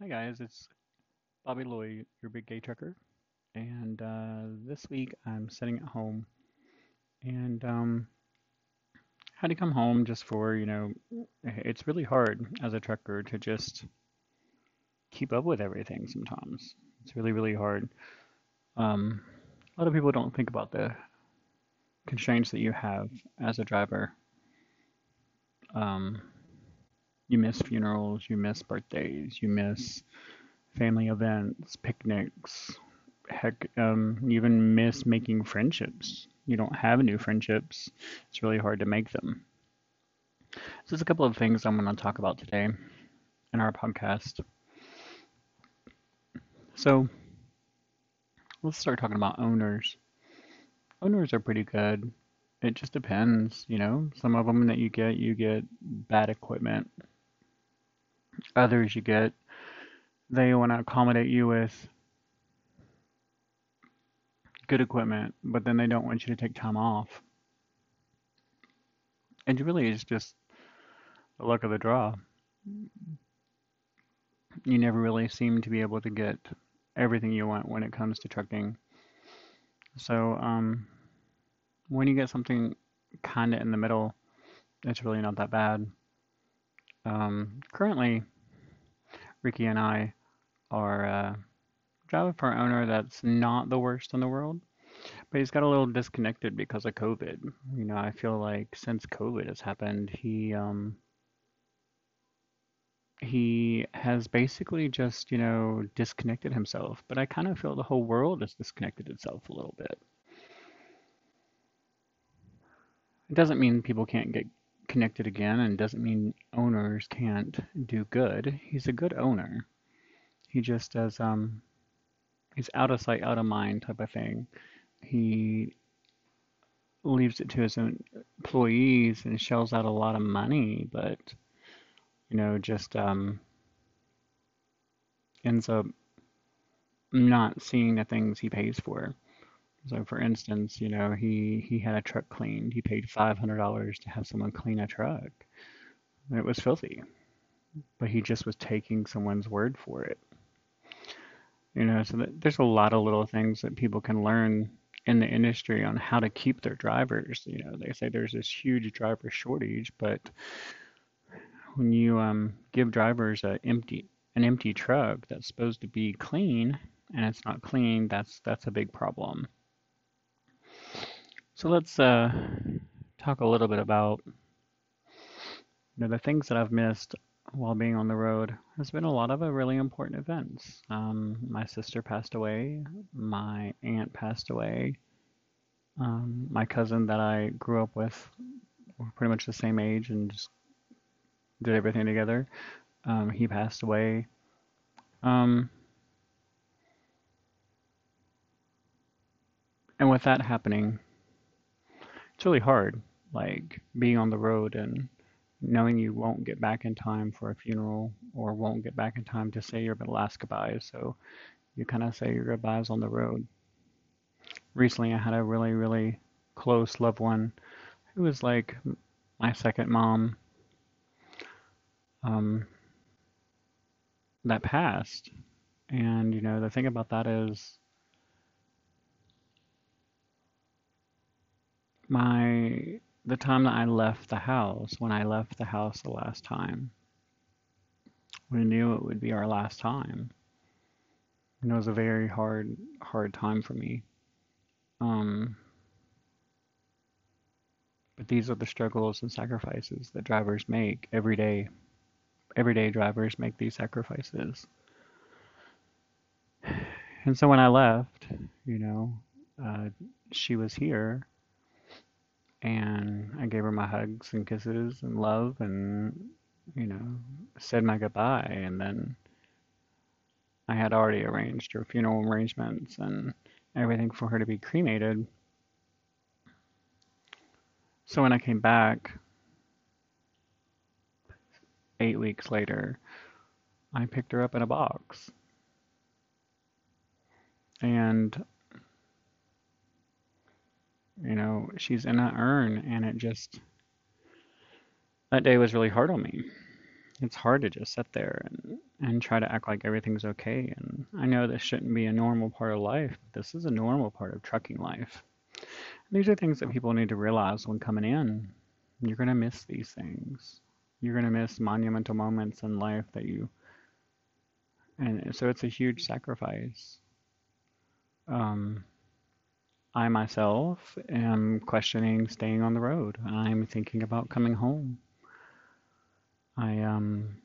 Hi guys, it's Bobby Loy, your big gay trucker, and uh, this week I'm sitting at home and um, had to come home just for, you know, it's really hard as a trucker to just keep up with everything sometimes. It's really, really hard. Um, a lot of people don't think about the constraints that you have as a driver. Um, you miss funerals, you miss birthdays, you miss family events, picnics. Heck, um, you even miss making friendships. You don't have new friendships. It's really hard to make them. So there's a couple of things I'm going to talk about today in our podcast. So let's start talking about owners. Owners are pretty good. It just depends, you know. Some of them that you get, you get bad equipment. Others you get they want to accommodate you with good equipment, but then they don't want you to take time off. And really, it's just the luck of the draw. You never really seem to be able to get everything you want when it comes to trucking. So, um, when you get something kind of in the middle, it's really not that bad. Um, currently, Ricky and I are uh, driving for owner that's not the worst in the world, but he's got a little disconnected because of COVID. You know, I feel like since COVID has happened, he um, he has basically just you know disconnected himself. But I kind of feel the whole world has disconnected itself a little bit. It doesn't mean people can't get connected again and doesn't mean owners can't do good. He's a good owner. He just does um he's out of sight, out of mind type of thing. He leaves it to his employees and shells out a lot of money, but you know, just um ends up not seeing the things he pays for. So for instance, you know, he he had a truck cleaned. He paid $500 to have someone clean a truck. It was filthy. But he just was taking someone's word for it. You know, so there's a lot of little things that people can learn in the industry on how to keep their drivers. You know, they say there's this huge driver shortage, but when you um, give drivers a empty an empty truck that's supposed to be clean and it's not clean, that's that's a big problem. So let's uh, talk a little bit about you know, the things that I've missed while being on the road. There's been a lot of uh, really important events. Um, my sister passed away. My aunt passed away. Um, my cousin that I grew up with, we're pretty much the same age and just did everything together. Um, he passed away. Um, and with that happening, it's really hard, like being on the road and knowing you won't get back in time for a funeral or won't get back in time to say your last goodbyes. So you kind of say your goodbyes on the road. Recently, I had a really, really close loved one who was like my second mom um, that passed. And, you know, the thing about that is my the time that I left the house, when I left the house the last time, we knew it would be our last time. And it was a very hard, hard time for me. Um, but these are the struggles and sacrifices that drivers make every day. Everyday drivers make these sacrifices. And so when I left, you know, uh, she was here and I gave her my hugs and kisses and love and you know said my goodbye and then I had already arranged her funeral arrangements and everything for her to be cremated. So when I came back 8 weeks later, I picked her up in a box. And you know, she's in an urn, and it just that day was really hard on me. it's hard to just sit there and, and try to act like everything's okay. And I know this shouldn't be a normal part of life, but this is a normal part of trucking life. And these are things that people need to realize when coming in. You're going to miss these things. You're going to miss monumental moments in life that you, and so it's a huge sacrifice. Um, I myself am questioning staying on the road. I'm thinking about coming home. I um,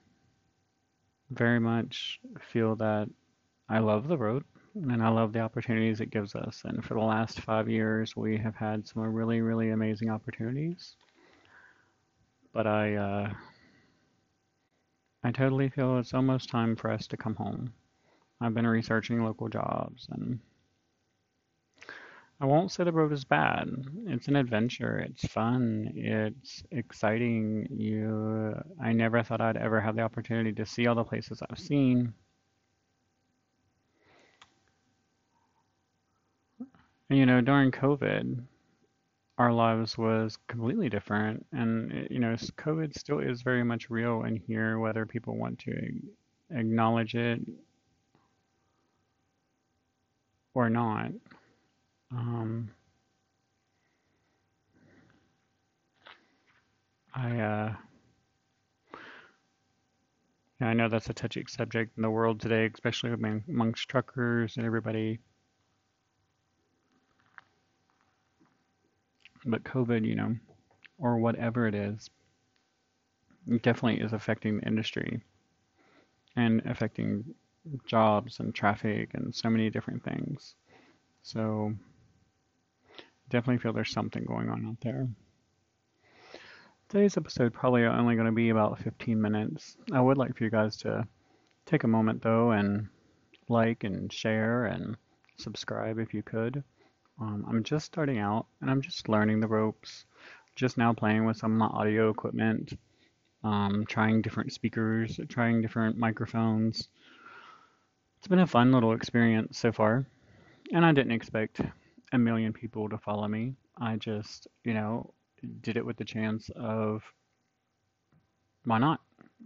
very much feel that I love the road and I love the opportunities it gives us. And for the last five years, we have had some really, really amazing opportunities. But I, uh, I totally feel it's almost time for us to come home. I've been researching local jobs and I won't say the road is bad. It's an adventure. It's fun. It's exciting. You, I never thought I'd ever have the opportunity to see all the places I've seen. And, you know, during COVID, our lives was completely different. And, you know, COVID still is very much real in here, whether people want to acknowledge it or not. Um, I, uh, yeah, I know that's a touchy subject in the world today, especially amongst truckers and everybody. But COVID, you know, or whatever it is, it definitely is affecting the industry and affecting jobs and traffic and so many different things. So definitely feel there's something going on out there. Today's episode probably only going to be about 15 minutes. I would like for you guys to take a moment though and like and share and subscribe if you could. Um, I'm just starting out and I'm just learning the ropes. Just now playing with some of my audio equipment, um, trying different speakers, trying different microphones. It's been a fun little experience so far, and I didn't expect a million people to follow me. I just, you know, did it with the chance of why not?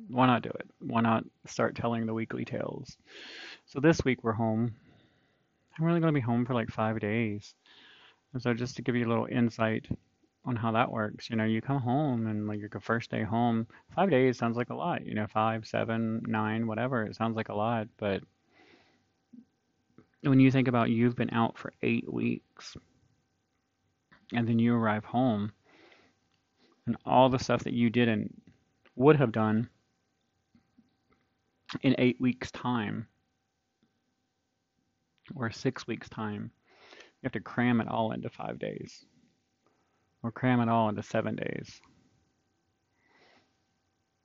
Why not do it? Why not start telling the weekly tales? So this week we're home. I'm really going to be home for like five days. And so just to give you a little insight on how that works, you know, you come home and like your first day home, five days sounds like a lot, you know, five, seven, nine, whatever. It sounds like a lot, but when you think about you've been out for eight weeks and then you arrive home and all the stuff that you did and would have done in eight weeks time or six weeks time you have to cram it all into five days or cram it all into seven days.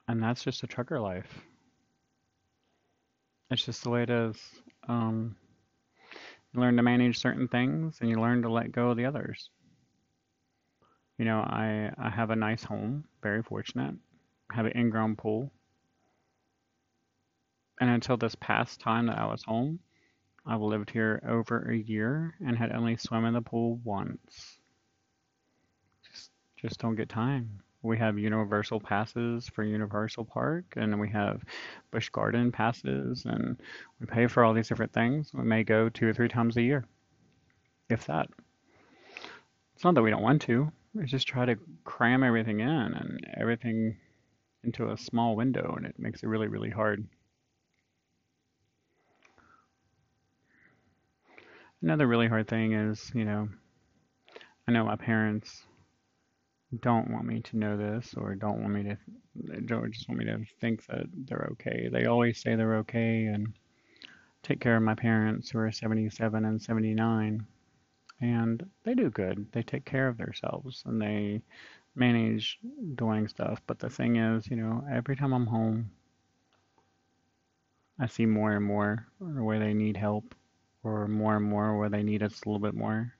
And that's just a trucker life. It's just the way it is. Um, you learn to manage certain things and you learn to let go of the others. You know, I, I have a nice home, very fortunate. I have an in-ground pool. And until this past time that I was home, I've lived here over a year and had only swum in the pool once. Just, just don't get time. We have universal passes for Universal Park, and we have Busch Garden passes, and we pay for all these different things. We may go two or three times a year, if that. It's not that we don't want to. We just try to cram everything in and everything into a small window, and it makes it really, really hard. Another really hard thing is, you know, I know my parents don't want me to know this or don't want me to don't just want me to think that they're okay. They always say they're okay and take care of my parents who are 77 and 79 and they do good. They take care of themselves and they manage doing stuff. But the thing is, you know, every time I'm home, I see more and more where they need help or more and more where they need us a little bit more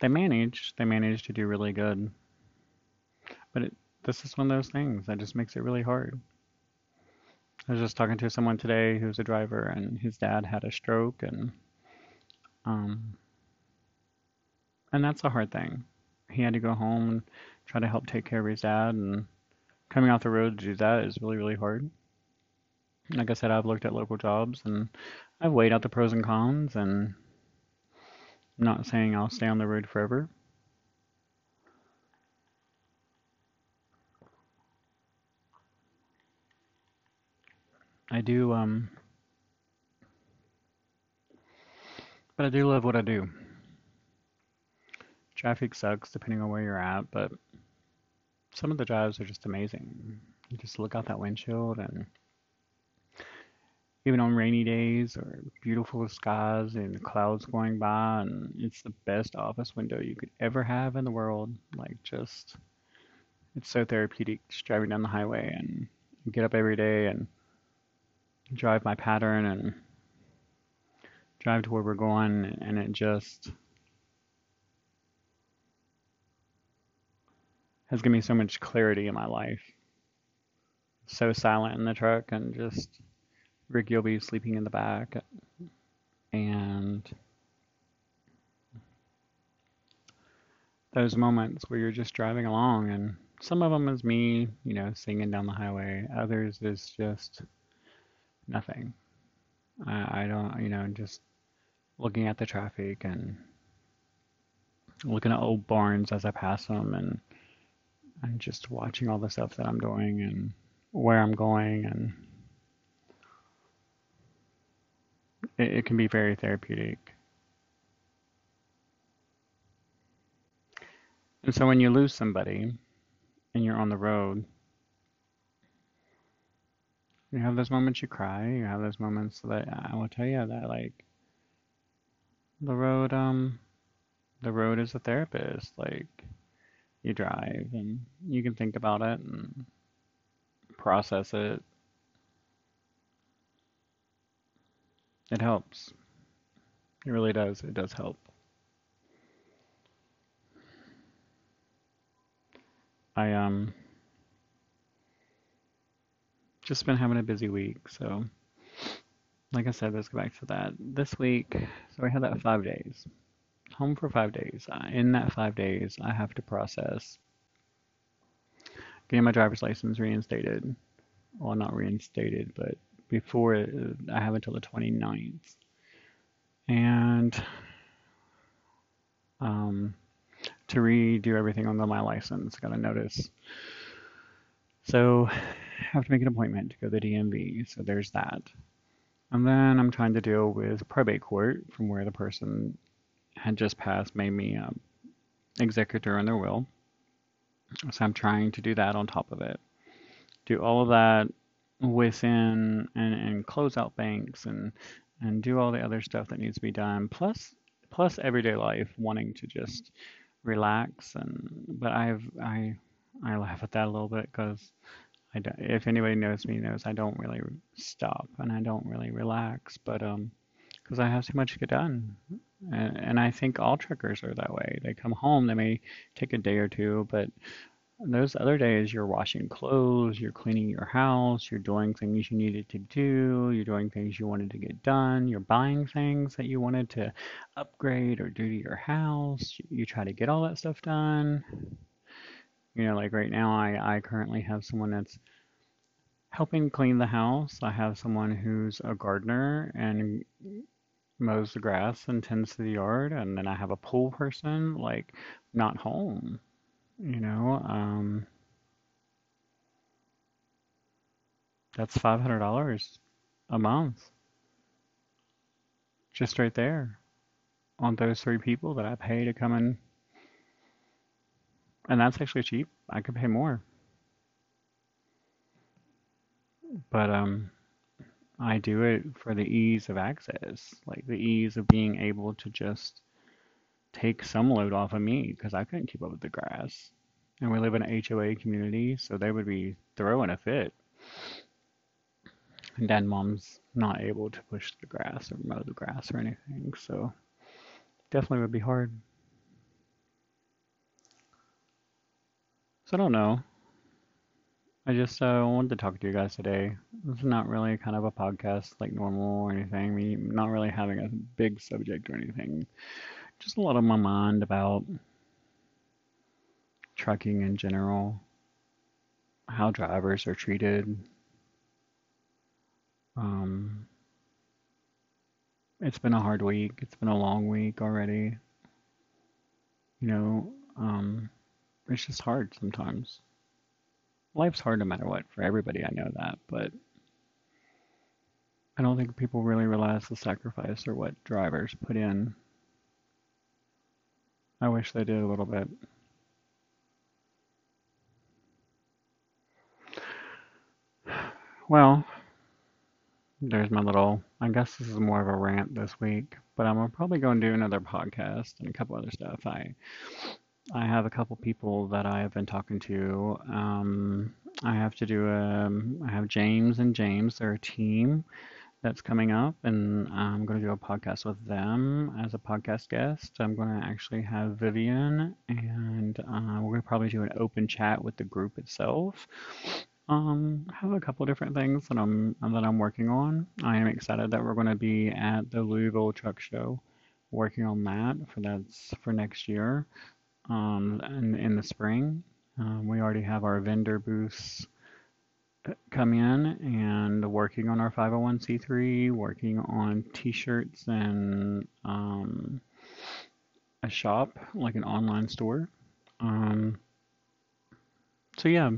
they manage. They manage to do really good. But it, this is one of those things that just makes it really hard. I was just talking to someone today who's a driver, and his dad had a stroke, and um, and that's a hard thing. He had to go home and try to help take care of his dad, and coming off the road to do that is really, really hard. Like I said, I've looked at local jobs and I've weighed out the pros and cons, and Not saying I'll stay on the road forever. I do, um, but I do love what I do. Traffic sucks depending on where you're at, but some of the drives are just amazing. You just look out that windshield and even on rainy days or beautiful skies and clouds going by and it's the best office window you could ever have in the world. Like just it's so therapeutic just driving down the highway and get up every day and drive my pattern and drive to where we're going and it just has given me so much clarity in my life. So silent in the truck and just Ricky will be sleeping in the back and those moments where you're just driving along and some of them is me, you know, singing down the highway. Others is just nothing. I, I don't, you know, just looking at the traffic and looking at old barns as I pass them and and just watching all the stuff that I'm doing and where I'm going and it, it can be very therapeutic. And so when you lose somebody and you're on the road, you have those moments you cry, you have those moments that I will tell you that like the road um the road is a therapist. Like you drive and you can think about it and process it. It helps. It really does. It does help. I um just been having a busy week, so like I said, let's go back to that. This week, so we had that five days home for five days. In that five days, I have to process getting my driver's license reinstated. Well, not reinstated, but before I have until the 29th. And um, to redo everything on the, my license, got a notice. So I have to make an appointment to go to the DMV. So there's that. And then I'm trying to deal with probate court from where the person had just passed made me um, executor in their will. So I'm trying to do that on top of it. Do all of that within and, and close out banks and and do all the other stuff that needs to be done. Plus plus everyday life, wanting to just relax and but I've I I laugh at that a little bit because I don't, if anybody knows me knows I don't really stop and I don't really relax, but um because I have too much to get done. And, and I think all truckers are that way. They come home, they may take a day or two, but those other days you're washing clothes, you're cleaning your house, you're doing things you needed to do, you're doing things you wanted to get done, you're buying things that you wanted to upgrade or do to your house. You try to get all that stuff done. You know, like right now, I, I currently have someone that's helping clean the house. I have someone who's a gardener and mows the grass and tends to the yard, and then I have a pool person like not home. You know, um, that's five hundred dollars a month, just right there, on those three people that I pay to come in, and that's actually cheap. I could pay more, but um. I do it for the ease of access, like the ease of being able to just take some load off of me because I couldn't keep up with the grass. And we live in an HOA community, so they would be throwing a fit. And dad mom's not able to push the grass or mow the grass or anything, so definitely would be hard. So I don't know. I just uh, wanted to talk to you guys today. It's not really kind of a podcast like normal or anything. I mean, not really having a big subject or anything. Just a lot on my mind about trucking in general. how drivers are treated. Um, it's been a hard week. It's been a long week already. You know, um, it's just hard sometimes. Life's hard no matter what for everybody. I know that, but I don't think people really realize the sacrifice or what drivers put in. I wish they did a little bit. Well, there's my little, I guess this is more of a rant this week, but I'm probably going to do another podcast and a couple other stuff. I I have a couple people that I have been talking to. Um, I have to do a, um, have James and James, they're a team that's coming up, and I'm going to do a podcast with them as a podcast guest. I'm going to actually have Vivian, and uh, we're going to probably do an open chat with the group itself. Um, I have a couple different things that I'm that I'm working on. I am excited that we're going to be at the Louisville Truck Show, working on that for that's for next year, um, in, in the spring. Um, we already have our vendor booths come in and working on our 501c3, working on t-shirts and um, a shop, like an online store. Um, so yeah,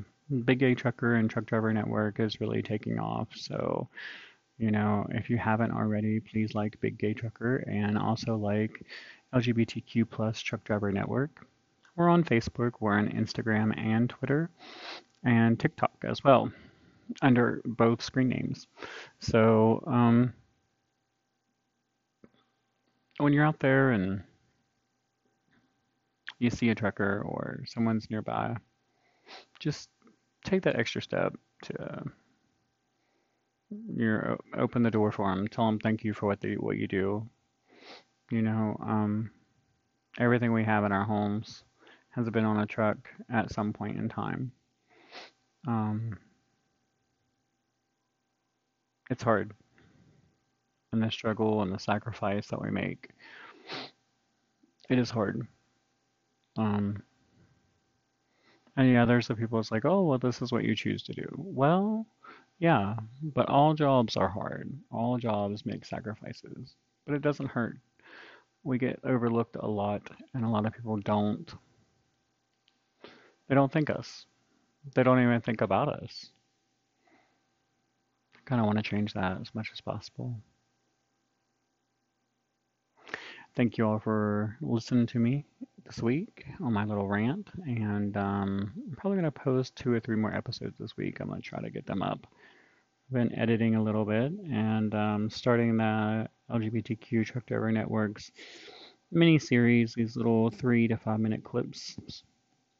Big Gay Trucker and Truck Driver Network is really taking off. So, you know, if you haven't already, please like Big Gay Trucker and also like LGBTQ plus Truck Driver Network. We're on Facebook, we're on Instagram and Twitter, and TikTok as well under both screen names. So um, when you're out there and you see a trucker or someone's nearby, just take that extra step to uh, you open the door for them. Tell them thank you for what they what you do. You know, um, everything we have in our homes has been on a truck at some point in time. Um, it's hard. And the struggle and the sacrifice that we make. It is hard. Um, and yeah, there's the people that's like, oh, well, this is what you choose to do. Well, yeah, but all jobs are hard. All jobs make sacrifices, but it doesn't hurt. We get overlooked a lot, and a lot of people don't. They don't think us. They don't even think about us kind of want to change that as much as possible. Thank you all for listening to me this week on my little rant, and um, I'm probably going to post two or three more episodes this week. I'm going to try to get them up. I've been editing a little bit and um, starting the LGBTQ Truck Driver Network's mini series, these little three to five minute clips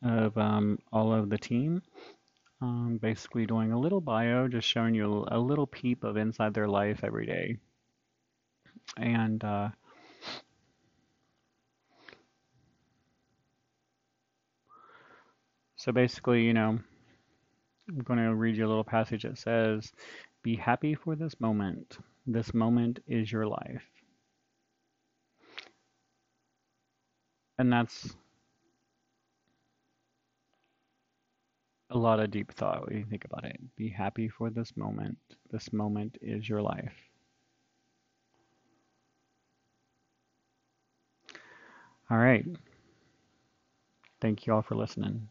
of um, all of the team um, basically doing a little bio, just showing you a little peep of inside their life every day. And uh, so basically, you know, I'm going to read you a little passage that says, Be happy for this moment. This moment is your life. And that's a lot of deep thought when you think about it. Be happy for this moment. This moment is your life. All right. Thank you all for listening.